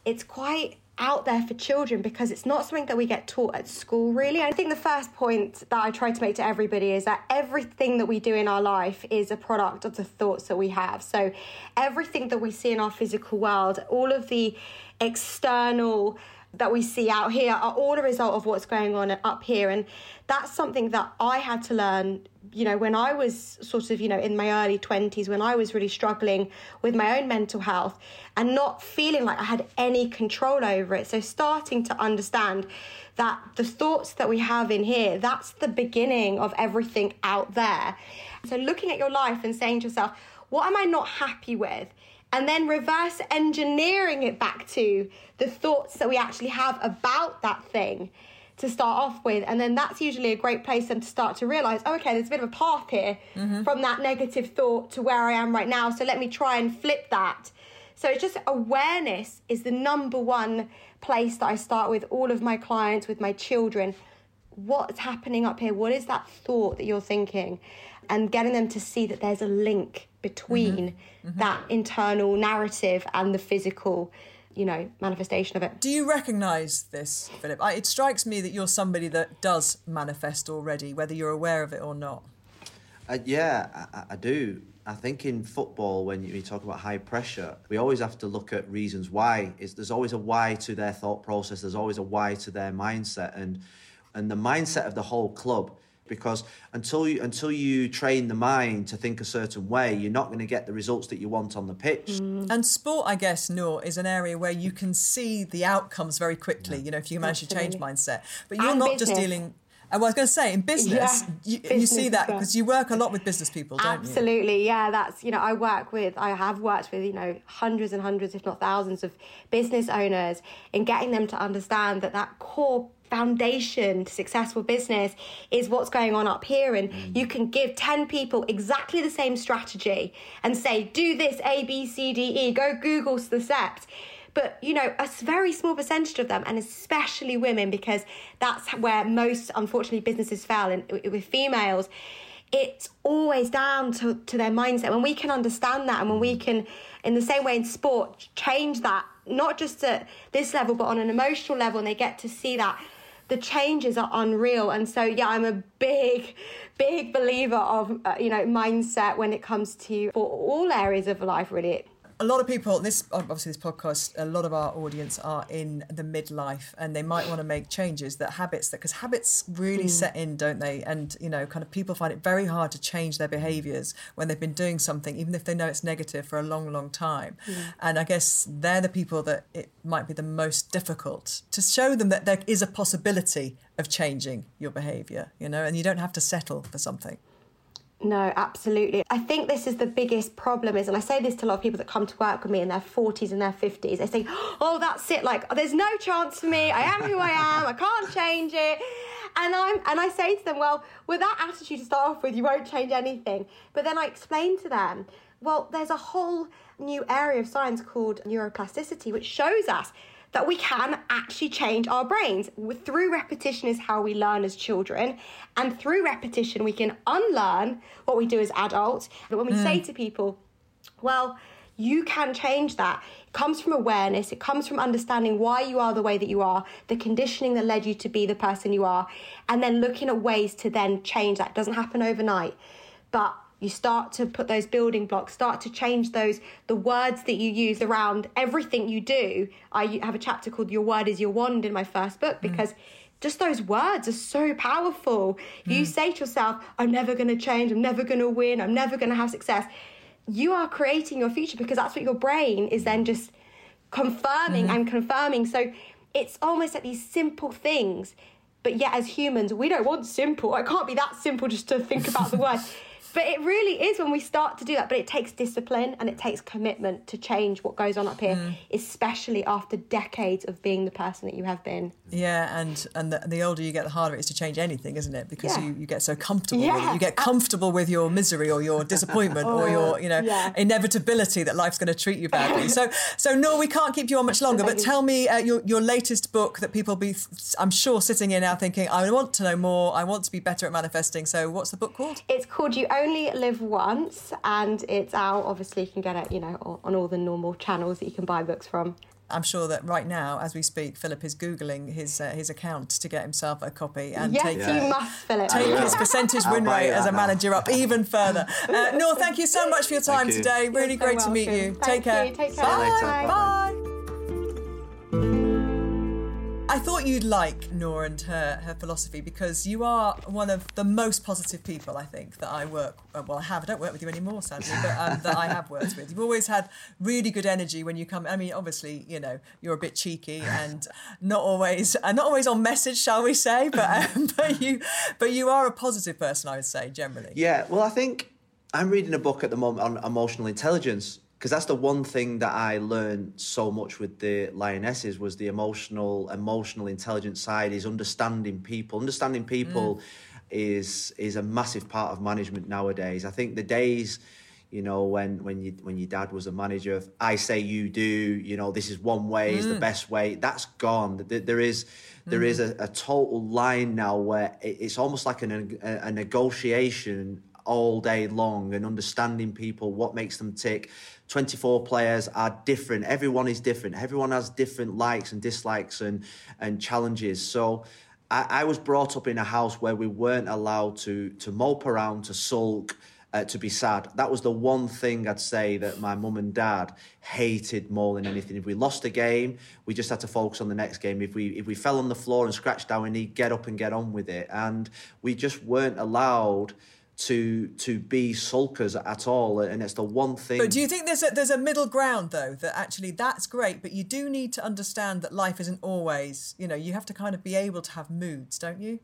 Speaker 3: it's quite out there for children because it's not something that we get taught at school really. I think the first point that I try to make to everybody is that everything that we do in our life is a product of the thoughts that we have. So everything that we see in our physical world, all of the external that we see out here are all a result of what's going on up here. And that's something that I had to learn, you know, when I was sort of, you know, in my early 20s, when I was really struggling with my own mental health and not feeling like I had any control over it. So starting to understand that the thoughts that we have in here, that's the beginning of everything out there. So looking at your life and saying to yourself, what am I not happy with? And then reverse engineering it back to the thoughts that we actually have about that thing to start off with. And then that's usually a great place then to start to realize, oh, okay, there's a bit of a path here mm-hmm. from that negative thought to where I am right now. So let me try and flip that. So it's just awareness is the number one place that I start with all of my clients, with my children. What's happening up here? What is that thought that you're thinking? And getting them to see that there's a link between mm-hmm. Mm-hmm. that internal narrative and the physical you know, manifestation of it.
Speaker 1: Do you recognise this, Philip? I, it strikes me that you're somebody that does manifest already, whether you're aware of it or not.
Speaker 2: Uh, yeah, I, I, do. I think in football, when you, you, talk about high pressure, we always have to look at reasons why. Is there's always a why to their thought process. There's always a why to their mindset, and and the mindset of the whole club because until you until you train the mind to think a certain way, you're not going to get the results that you want on the pitch.
Speaker 1: Mm. And sport, I guess, no, is an area where you can see the outcomes very quickly. Yeah. You know, if you manage Absolutely. to change mindset, but you're and not business. just dealing. I was going to say in business, yeah, you, business you, see that because you work a lot with business people, don't
Speaker 3: Absolutely, you? Absolutely, yeah. That's you know, I work with, I have worked with you know hundreds and hundreds, if not thousands, of business owners in getting them to understand that that core foundation to successful business is what's going on up here. And mm. you can give 10 people exactly the same strategy and say, do this A, B, C, D, E, go Google the steps. But, you know, a very small percentage of them, and especially women, because that's where most, unfortunately, businesses fail in, with females it's always down to, to their mindset. When we can understand that and when we mm. can, in the same way in sport, change that, not just at this level, but on an emotional level, and they get to see that the changes are unreal. And so, yeah, I'm a big, big believer of, uh, you know, mindset when it comes to for all areas of life, really
Speaker 1: a lot of people this obviously this podcast a lot of our audience are in the midlife and they might want to make changes that habits that because habits really mm. set in don't they and you know kind of people find it very hard to change their behaviors when they've been doing something even if they know it's negative for a long long time mm. and i guess they're the people that it might be the most difficult to show them that there is a possibility of changing your behavior you know and you don't have to settle for something
Speaker 3: no, absolutely. I think this is the biggest problem is, and I say this to a lot of people that come to work with me in their 40s and their 50s, they say, oh, that's it. Like, there's no chance for me. I am who I am. I can't change it. And I'm, and I say to them, well, with that attitude to start off with, you won't change anything. But then I explain to them, well, there's a whole new area of science called neuroplasticity, which shows us that we can actually change our brains. Through repetition is how we learn as children, and through repetition, we can unlearn what we do as adults. But when we mm. say to people, well, you can change that. It comes from awareness, it comes from understanding why you are the way that you are, the conditioning that led you to be the person you are, and then looking at ways to then change that. It doesn't happen overnight. But you start to put those building blocks start to change those the words that you use around everything you do i have a chapter called your word is your wand in my first book mm. because mm. just those words are so powerful mm. you say to yourself i'm never going to change i'm never going to win i'm never going to have success you are creating your future because that's what your brain is then just confirming mm. and confirming so it's almost like these simple things but yet as humans we don't want simple it can't be that simple just to think about the word but it really is when we start to do that. But it takes discipline and it takes commitment to change what goes on up here, mm. especially after decades of being the person that you have been.
Speaker 1: Yeah, and and the, the older you get, the harder it is to change anything, isn't it? Because yeah. you, you get so comfortable yeah. with it. You get comfortable with your misery or your disappointment oh, or your you know yeah. inevitability that life's going to treat you badly. so so no, we can't keep you on much longer. But tell me uh, your your latest book that people be I'm sure sitting here now thinking I want to know more. I want to be better at manifesting. So what's the book called?
Speaker 3: It's called You only live once, and it's out. Obviously, you can get it, you know, on all the normal channels that you can buy books from.
Speaker 1: I'm sure that right now, as we speak, Philip is googling his uh, his account to get himself a copy and
Speaker 3: yes,
Speaker 1: take,
Speaker 3: you must, Philip.
Speaker 1: take his percentage win rate as a manager up even further. Uh, Noor, thank you so much for your time today. Really You're great so to meet you.
Speaker 3: Thank take care. Take care.
Speaker 1: Bye. Bye. I thought you'd like Noor and her, her philosophy because you are one of the most positive people I think that I work uh, well I have. I don't work with you anymore sadly but um, that I have worked with. You've always had really good energy when you come I mean obviously you know you're a bit cheeky and not always uh, not always on message shall we say but um, but you but you are a positive person I would say generally.
Speaker 2: Yeah well I think I'm reading a book at the moment on emotional intelligence because that's the one thing that I learned so much with the lionesses was the emotional, emotional intelligence side is understanding people. Understanding people mm. is is a massive part of management nowadays. I think the days, you know, when when you when your dad was a manager of I say you do, you know, this is one way mm. is the mm. best way. That's gone. There is there mm. is a, a, total line now where it's almost like an, a, a negotiation all day long and understanding people, what makes them tick. 24 players are different. Everyone is different. Everyone has different likes and dislikes and, and challenges. So I, I was brought up in a house where we weren't allowed to, to mope around, to sulk, uh, to be sad. That was the one thing I'd say that my mum and dad hated more than anything. If we lost a game, we just had to focus on the next game. If we if we fell on the floor and scratched our knee, get up and get on with it. And we just weren't allowed to to be sulkers at all and it's the one thing
Speaker 1: but do you think there's a there's a middle ground though that actually that's great but you do need to understand that life isn't always you know you have to kind of be able to have moods don't you?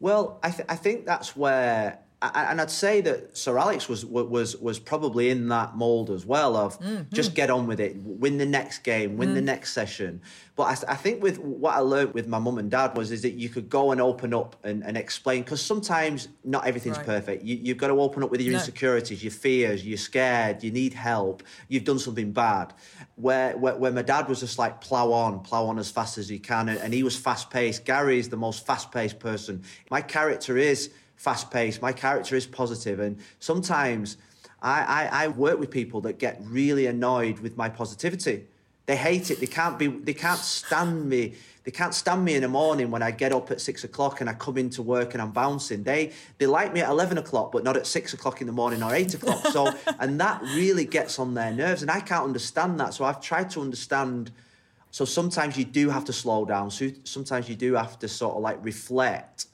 Speaker 2: Well i, th- I think that's where and I'd say that Sir Alex was was was probably in that mold as well of mm-hmm. just get on with it, win the next game, win mm. the next session. But I, I, think with what I learned with my mum and dad was is that you could go and open up and, and explain because sometimes not everything's right. perfect. You, have got to open up with your no. insecurities, your fears, you're scared, you need help, you've done something bad. Where, where, where my dad was just like plow on, plow on as fast as he can, and, and he was fast paced. Gary is the most fast paced person. My character is fast paced. My character is positive, and sometimes I, I, I work with people that get really annoyed with my positivity. They hate it. They can't be. They can't stand me. They can't stand me in the morning when I get up at six o'clock and I come into work and I'm bouncing. They they like me at eleven o'clock, but not at six o'clock in the morning or eight o'clock. So and that really gets on their nerves, and I can't understand that. So I've tried to understand. So sometimes you do have to slow down. So sometimes you do have to sort of like reflect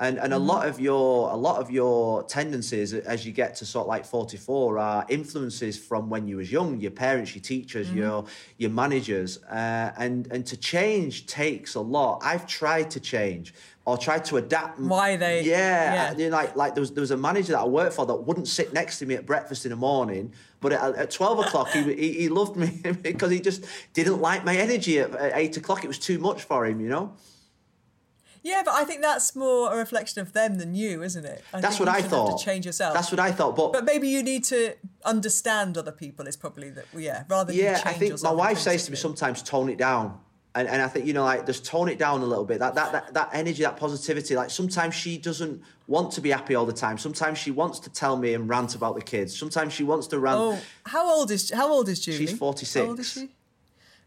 Speaker 2: and and a lot of your a lot of your tendencies as you get to sort of like 44 are influences from when you was young your parents your teachers mm-hmm. your your managers uh, and and to change takes a lot i've tried to change or tried to adapt
Speaker 1: why they
Speaker 2: yeah, yeah. Like like there was there was a manager that i worked for that wouldn't sit next to me at breakfast in the morning but at, at 12 o'clock he, he, he loved me because he just didn't like my energy at, at 8 o'clock it was too much for him you know
Speaker 1: yeah, but I think that's more a reflection of them than you, isn't it?
Speaker 2: I that's what I thought.
Speaker 1: change yourself.
Speaker 2: That's what I thought. But
Speaker 1: but maybe you need to understand other people. Is probably that. Yeah, rather than change yourself.
Speaker 2: yeah. I think my wife says to me sometimes, tone it down. And, and I think you know, like just tone it down a little bit. That, that that that energy, that positivity. Like sometimes she doesn't want to be happy all the time. Sometimes she wants to tell me and rant about the kids. Sometimes she wants to rant. Oh,
Speaker 1: how old is how old is Julie?
Speaker 2: She's forty six. How old is she?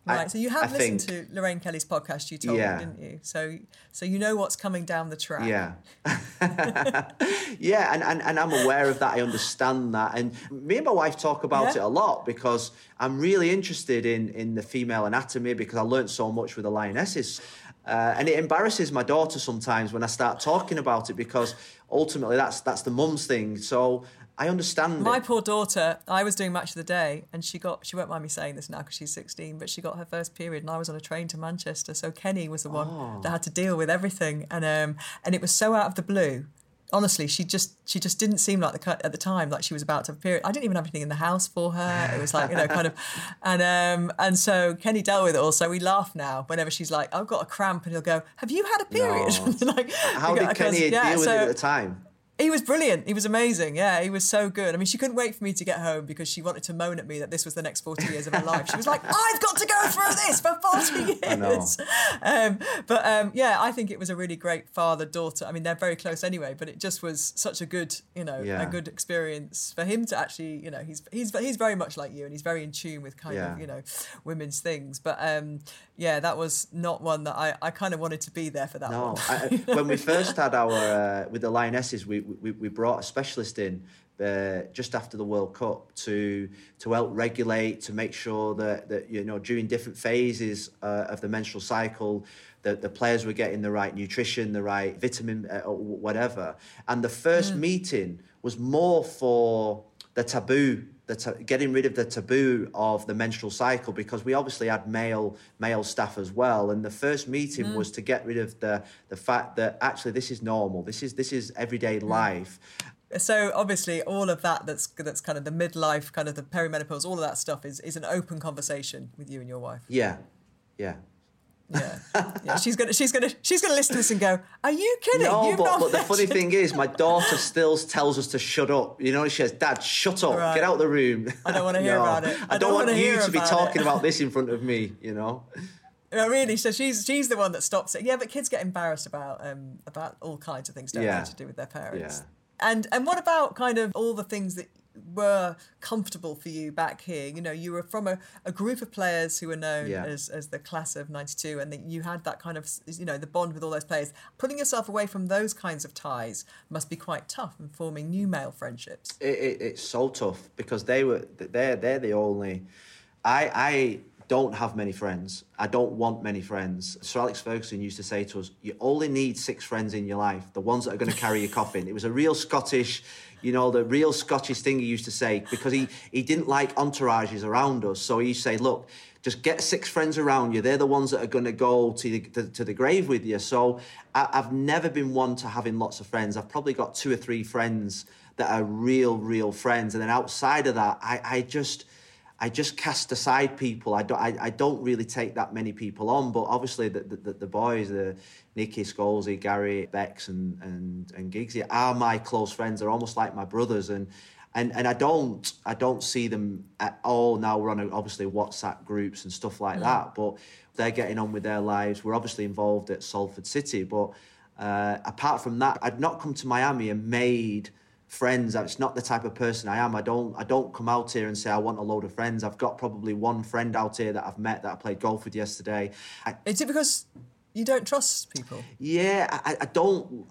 Speaker 1: Right. I, so you have I listened think, to Lorraine Kelly's podcast. You told yeah. me, didn't you? So so you know what's coming down the track.
Speaker 2: Yeah. yeah, and, and and I'm aware of that. I understand that, and me and my wife talk about yeah. it a lot because I'm really interested in in the female anatomy because I learned so much with the lionesses. Uh, and it embarrasses my daughter sometimes when I start talking about it because ultimately that's that's the mum's thing. So I understand.
Speaker 1: My
Speaker 2: it.
Speaker 1: poor daughter, I was doing match of the day, and she got she won't mind me saying this now because she's 16, but she got her first period, and I was on a train to Manchester. So Kenny was the one oh. that had to deal with everything, and um and it was so out of the blue. Honestly, she just she just didn't seem like the cut at the time like she was about to have a period. I didn't even have anything in the house for her. It was like you know kind of, and um and so Kenny dealt with it all. So we laugh now whenever she's like I've got a cramp, and he'll go Have you had a period?
Speaker 2: No. like, How did Kenny yeah, deal with so, it at the time?
Speaker 1: He was brilliant. He was amazing. Yeah, he was so good. I mean, she couldn't wait for me to get home because she wanted to moan at me that this was the next 40 years of her life. She was like, I've got to go through this for 40 years. Um, but um, yeah, I think it was a really great father daughter. I mean, they're very close anyway, but it just was such a good, you know, yeah. a good experience for him to actually, you know, he's he's he's very much like you and he's very in tune with kind yeah. of, you know, women's things. But um, yeah, that was not one that I, I kind of wanted to be there for that
Speaker 2: no,
Speaker 1: one.
Speaker 2: I, when we first had our, uh, with the Lionesses, we, we, we brought a specialist in uh, just after the World Cup to to help regulate, to make sure that, that you know during different phases uh, of the menstrual cycle, that the players were getting the right nutrition, the right vitamin, uh, or whatever. And the first mm. meeting was more for the taboo the getting rid of the taboo of the menstrual cycle because we obviously had male male staff as well. And the first meeting mm. was to get rid of the the fact that actually this is normal. This is this is everyday mm. life.
Speaker 1: So obviously all of that that's that's kind of the midlife kind of the perimenopause all of that stuff is is an open conversation with you and your wife?
Speaker 2: Yeah. Yeah
Speaker 1: yeah, yeah. She's gonna, she's gonna, she's gonna listen to this and go, "Are you kidding?"
Speaker 2: No, but, but the funny thing is, my daughter still tells us to shut up. You know, she says, "Dad, shut up, right. get out of the room."
Speaker 1: I don't want to hear no, about it.
Speaker 2: I, I don't, don't want you to be talking it. about this in front of me. You know.
Speaker 1: No, really. So she's she's the one that stops it. Yeah, but kids get embarrassed about um about all kinds of things, don't yeah. they, to do with their parents. Yeah. And and what about kind of all the things that were comfortable for you back here. You know, you were from a, a group of players who were known yeah. as, as the class of 92, and that you had that kind of, you know, the bond with all those players. Pulling yourself away from those kinds of ties must be quite tough and forming new male friendships.
Speaker 2: It, it, it's so tough because they were, they're, they're the only, I, I don't have many friends. I don't want many friends. Sir Alex Ferguson used to say to us, you only need six friends in your life, the ones that are going to carry your coffin. It was a real Scottish you know, the real Scottish thing he used to say, because he, he didn't like entourages around us. So he used to say, look, just get six friends around you. They're the ones that are going to go to the, to, to the grave with you. So I, I've never been one to having lots of friends. I've probably got two or three friends that are real, real friends. And then outside of that, I, I just... I just cast aside people. I don't. I, I don't really take that many people on. But obviously, the the, the boys, the Nicky, Scholesy, Gary, Bex, and and and Giggsy are my close friends. They're almost like my brothers, and and and I don't I don't see them at all now. We're on obviously WhatsApp groups and stuff like that, but they're getting on with their lives. We're obviously involved at Salford City, but uh, apart from that, I'd not come to Miami and made friends. It's not the type of person I am. I don't I don't come out here and say I want a load of friends. I've got probably one friend out here that I've met that I played golf with yesterday. I,
Speaker 1: Is it because you don't trust people?
Speaker 2: Yeah, I, I don't.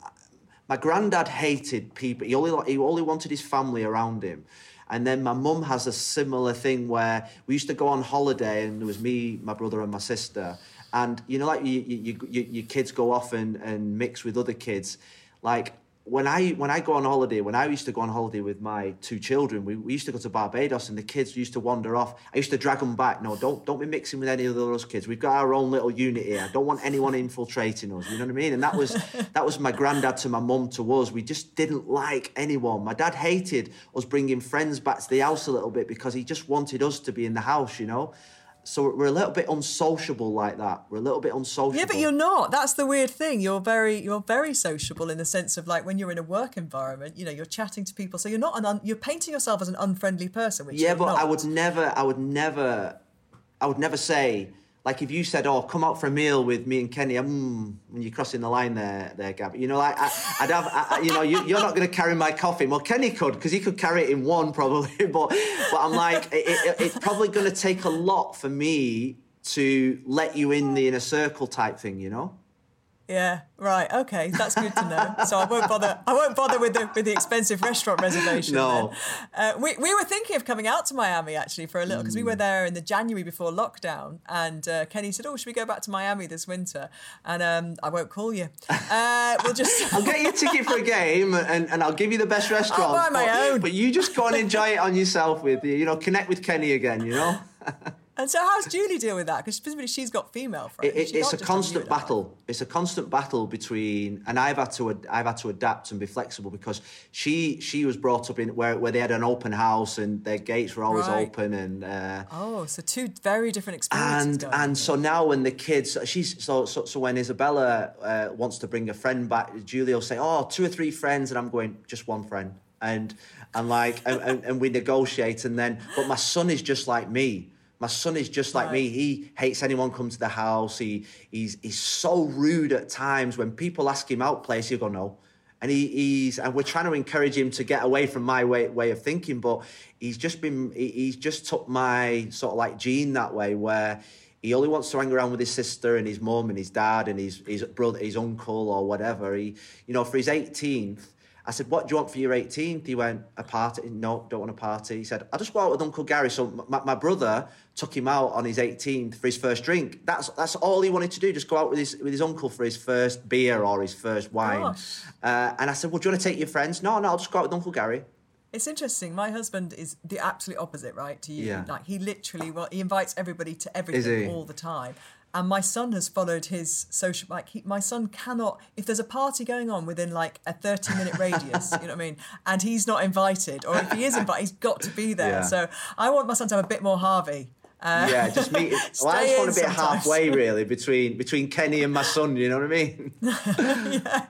Speaker 2: My granddad hated people. He only he only wanted his family around him. And then my mum has a similar thing where we used to go on holiday, and it was me, my brother, and my sister. And you know, like you, you, you, your kids go off and, and mix with other kids. Like when I when I go on holiday, when I used to go on holiday with my two children, we, we used to go to Barbados, and the kids used to wander off. I used to drag them back. No, don't don't be mixing with any of those kids. We've got our own little unit here. I don't want anyone infiltrating us. You know what I mean? And that was that was my granddad to my mum to us. We just didn't like anyone. My dad hated us bringing friends back to the house a little bit because he just wanted us to be in the house. You know. So we're a little bit unsociable like that. We're a little bit unsociable.
Speaker 1: Yeah, but you're not. That's the weird thing. You're very you're very sociable in the sense of like when you're in a work environment, you know, you're chatting to people. So you're not an un, you're painting yourself as an unfriendly person. Which
Speaker 2: yeah, but
Speaker 1: not.
Speaker 2: I would never, I would never, I would never say like if you said, "Oh, come out for a meal with me and Kenny," mm, when you're crossing the line there, there, Gab. You know, like I, would have, I, you know, you, are not going to carry my coffee. Well, Kenny could because he could carry it in one probably, but but I'm like, it, it, it's probably going to take a lot for me to let you in the inner circle type thing. You know.
Speaker 1: Yeah, right. Okay, that's good to know. So I won't bother. I won't bother with the with the expensive restaurant reservation.
Speaker 2: No.
Speaker 1: Uh, we we were thinking of coming out to Miami actually for a little because mm. we were there in the January before lockdown, and uh, Kenny said, "Oh, should we go back to Miami this winter?" And um, I won't call you. Uh, we'll just.
Speaker 2: I'll get you a ticket for a game, and, and I'll give you the best restaurant.
Speaker 1: I'll buy my
Speaker 2: but,
Speaker 1: own.
Speaker 2: But you just go and enjoy it on yourself with you. You know, connect with Kenny again. You know.
Speaker 1: And so, how's Julie deal with that? Because specifically, she's got female friends.
Speaker 2: It, it, it's a constant battle. It's a constant battle between, and I've had to, I've had to adapt and be flexible because she, she was brought up in where, where they had an open house and their gates were always right. open and. Uh,
Speaker 1: oh, so two very different experiences.
Speaker 2: And and so now when the kids, she's so so, so when Isabella uh, wants to bring a friend back, Julie will say, "Oh, two or three friends," and I'm going, "Just one friend." And and like and, and we negotiate, and then, but my son is just like me my son is just like right. me. He hates anyone come to the house. He he's he's so rude at times. When people ask him out place, he'll go no. And he, he's and we're trying to encourage him to get away from my way way of thinking, but he's just been he, he's just took my sort of like gene that way where he only wants to hang around with his sister and his mum and his dad and his his brother his uncle or whatever. He you know for his 18th I said, what do you want for your 18th? He went, a party. No, don't want a party. He said, I'll just go out with Uncle Gary. So my, my brother took him out on his 18th for his first drink. That's that's all he wanted to do, just go out with his with his uncle for his first beer or his first wine. Uh, and I said, well, do you want to take your friends? No, no, I'll just go out with Uncle Gary.
Speaker 1: It's interesting. My husband is the absolute opposite, right, to you.
Speaker 2: Yeah.
Speaker 1: Like he literally, well, he invites everybody to everything all the time and my son has followed his social like he, my son cannot if there's a party going on within like a 30 minute radius you know what i mean and he's not invited or if he is invited he's got to be there yeah. so i want my son to have a bit more harvey
Speaker 2: uh, yeah, just meet. well, I just want to be halfway, really, between between Kenny and my son. You know what I mean?
Speaker 1: yeah.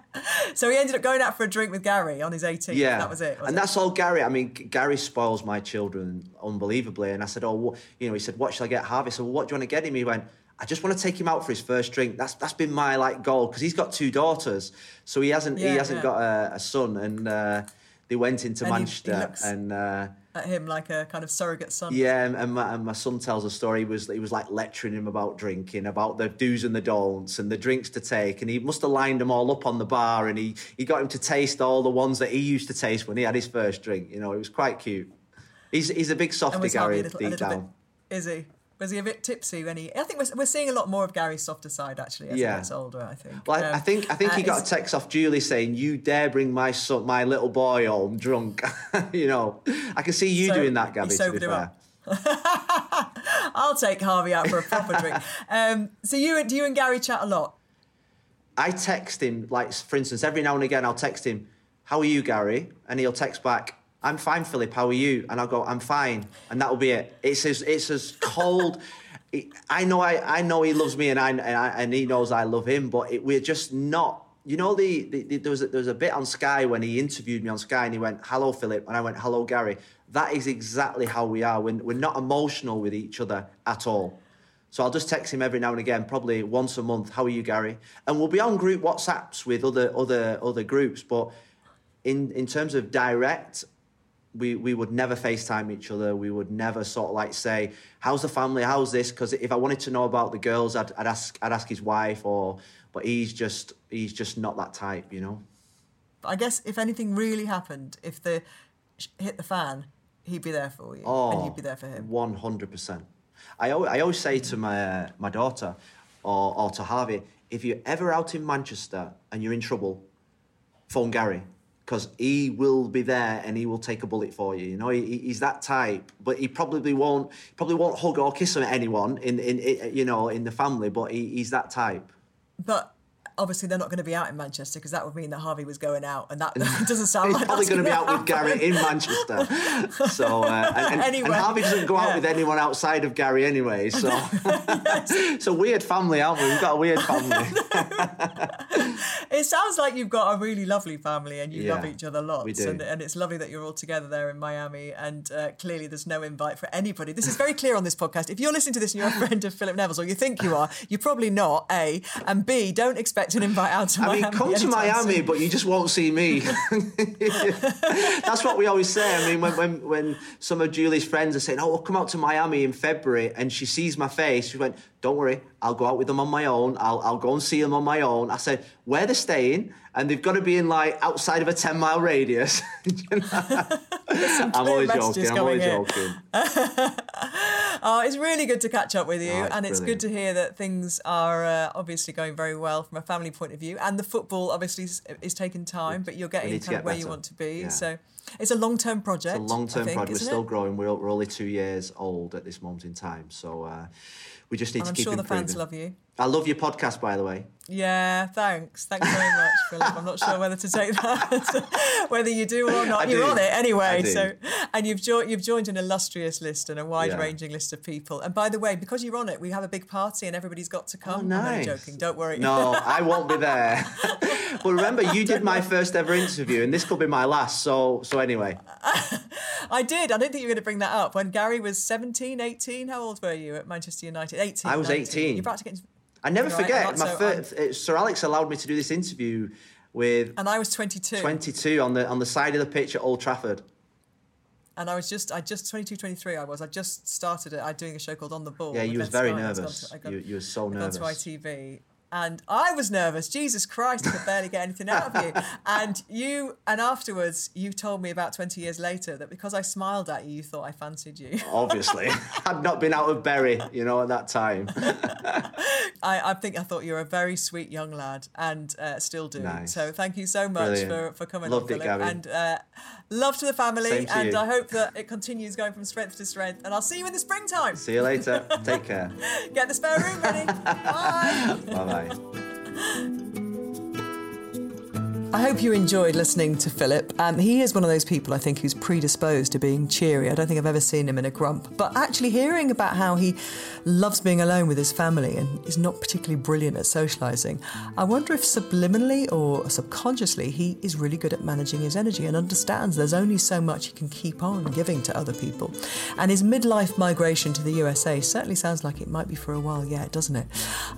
Speaker 1: So he ended up going out for a drink with Gary on his 18th. Yeah, that was it.
Speaker 2: And
Speaker 1: it?
Speaker 2: that's all Gary. I mean, Gary spoils my children unbelievably. And I said, oh, you know, he said, what shall I get Harvey? So, well, what do you want to get him? He went I just want to take him out for his first drink. That's that's been my like goal because he's got two daughters, so he hasn't yeah, he hasn't yeah. got a, a, son, and uh, they went into and Manchester he, he and. Uh,
Speaker 1: at him like a kind of surrogate son.
Speaker 2: Yeah, and my, and my son tells a story. He was he was like lecturing him about drinking, about the do's and the don'ts, and the drinks to take. And he must have lined them all up on the bar, and he he got him to taste all the ones that he used to taste when he had his first drink. You know, it was quite cute. He's he's a big softy, Gary, deep down.
Speaker 1: Bit, is he? Was he a bit tipsy when he? I think we're, we're seeing a lot more of Gary's softer side actually as yeah. he gets older. I think.
Speaker 2: Well, um, I think I think uh, he got a text off Julie saying, "You dare bring my son, my little boy home drunk." you know, I can see you so, doing that, Gabby. To be fair.
Speaker 1: I'll take Harvey out for a proper drink. Um, so you do you and Gary chat a lot?
Speaker 2: I text him like, for instance, every now and again I'll text him, "How are you, Gary?" and he'll text back, I'm fine, Philip. How are you? And I'll go, I'm fine, and that'll be it. It's as it's as cold. I know I, I know he loves me, and I and, I, and he knows I love him. But it, we're just not. You know, the, the, the, there was a, there was a bit on Sky when he interviewed me on Sky, and he went, "Hello, Philip," and I went, "Hello, Gary." That is exactly how we are. We're, we're not emotional with each other at all. So I'll just text him every now and again, probably once a month. How are you, Gary? And we'll be on group WhatsApps with other other other groups, but in in terms of direct we we would never FaceTime each other. We would never sort of like say, "How's the family? How's this?" Because if I wanted to know about the girls, I'd, I'd ask I'd ask his wife or. But he's just he's just not that type, you know.
Speaker 1: I guess if anything really happened, if the hit the fan, he'd be there for you, oh, and you'd be there for him.
Speaker 2: One hundred percent. I I always say to my uh, my daughter, or or to Harvey, if you're ever out in Manchester and you're in trouble, phone Gary because he will be there and he will take a bullet for you. You know, he, he's that type, but he probably won't probably won't hug or kiss anyone in in, in you know in the family. But he, he's that type.
Speaker 1: But obviously they're not going to be out in Manchester because that would mean that Harvey was going out, and that doesn't sound
Speaker 2: He's
Speaker 1: like
Speaker 2: probably going to be out with Gary in Manchester. So uh, and, and, anyway, and, Harvey doesn't go out yeah. with anyone outside of Gary anyway. So it's a weird family, aren't we? We've got a weird family.
Speaker 1: it sounds like you've got a really lovely family and you yeah, love each other lots.
Speaker 2: We do.
Speaker 1: And, and, it's lovely that you're all together there in Miami. And uh, clearly, there's no invite for anybody. This is very clear on this podcast. If you're listening to this and you're a friend of Philip Neville's, or you think you are, you're probably not. A and B. Don't expect an invite out to I Miami.
Speaker 2: I mean, come to Miami, soon. but you just won't see me. That's what we always say. I mean, when, when when some of Julie's friends are saying, "Oh, we'll come out to Miami in February," and she sees my face, she went, "Don't worry, I'll go out with them on my own. I'll I'll go and see them on my own." I said, "Where they're staying." and they've got to be in like outside of a 10 mile radius. I'm only joking. I'm only joking.
Speaker 1: oh, it's really good to catch up with you, oh, and it's brilliant. good to hear that things are uh, obviously going very well from a family point of view. And the football obviously is, is taking time, but you're getting kind of where better. you want to be. Yeah. So it's a long term project.
Speaker 2: It's a long term project. We're still it? growing. We're, we're only two years old at this moment in time. So uh, we just need and to I'm keep
Speaker 1: sure
Speaker 2: improving.
Speaker 1: the fans love you.
Speaker 2: I love your podcast, by the way.
Speaker 1: Yeah, thanks. Thanks very much, Philip. I'm not sure whether to take that, whether you do or not. I You're do. on it anyway. So, and you've joined you've joined an illustrious list and a wide-ranging yeah. list of people. And by the way, because you're on it, we have a big party and everybody's got to come.
Speaker 2: Oh, nice.
Speaker 1: I'm joking. Don't worry.
Speaker 2: No, I won't be there. but remember, you did my first ever interview, and this could be my last. So, so anyway.
Speaker 1: I did. I didn't think you were going to bring that up. When Gary was 17, 18, how old were you at Manchester United? 18.
Speaker 2: I was 19. 18.
Speaker 1: You're about to get
Speaker 2: I never forget my first, uh, Sir Alex allowed me to do this interview with
Speaker 1: and I was 22
Speaker 2: 22 on the on the side of the pitch at Old Trafford.
Speaker 1: And I was just I just 22 23 I was. I just started it I doing a show called On the Ball
Speaker 2: yeah you was very nervous. to, got, you, you were so nervous.
Speaker 1: To ITV and I was nervous. Jesus Christ, I could barely get anything out of you. And you, and afterwards, you told me about 20 years later that because I smiled at you, you thought I fancied you.
Speaker 2: Obviously. I'd not been out of Bury, you know, at that time.
Speaker 1: I, I think I thought you were a very sweet young lad and uh, still do. Nice. So thank you so much for, for coming
Speaker 2: Loved
Speaker 1: on,
Speaker 2: it, Philip.
Speaker 1: And uh, love to the family. and you. I hope that it continues going from strength to strength. And I'll see you in the springtime.
Speaker 2: See you later. Take care.
Speaker 1: Get the spare room ready. Bye.
Speaker 2: Bye bye.
Speaker 1: I hope you enjoyed listening to Philip. Um, he is one of those people I think who's predisposed to being cheery. I don't think I've ever seen him in a grump. But actually, hearing about how he loves being alone with his family and is not particularly brilliant at socialising, I wonder if subliminally or subconsciously he is really good at managing his energy and understands there's only so much he can keep on giving to other people. And his midlife migration to the USA certainly sounds like it might be for a while yet, doesn't it?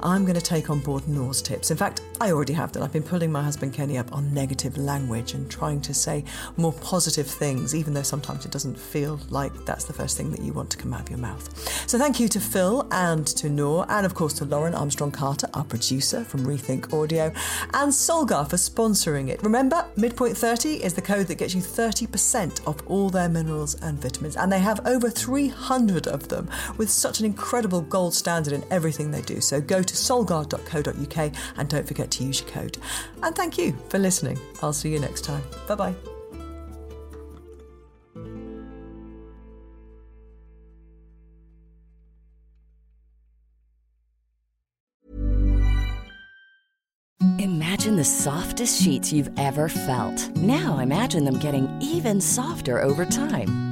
Speaker 1: I'm going to take on board Noor's tips. In fact, I already have done. I've been pulling my husband Kenny up on negative language and trying to say more positive things, even though sometimes it doesn't feel like that's the first thing that you want to come out of your mouth. So thank you to Phil and to Noor, and of course to Lauren Armstrong Carter, our producer from Rethink Audio, and Solgar for sponsoring it. Remember, Midpoint 30 is the code that gets you 30% off all their minerals and vitamins, and they have over 300 of them with such an incredible gold standard in everything they do. So go to solgar.co.uk and don't forget to use your code. And thank you for listening. I'll see you next time. Bye bye.
Speaker 4: Imagine the softest sheets you've ever felt. Now imagine them getting even softer over time.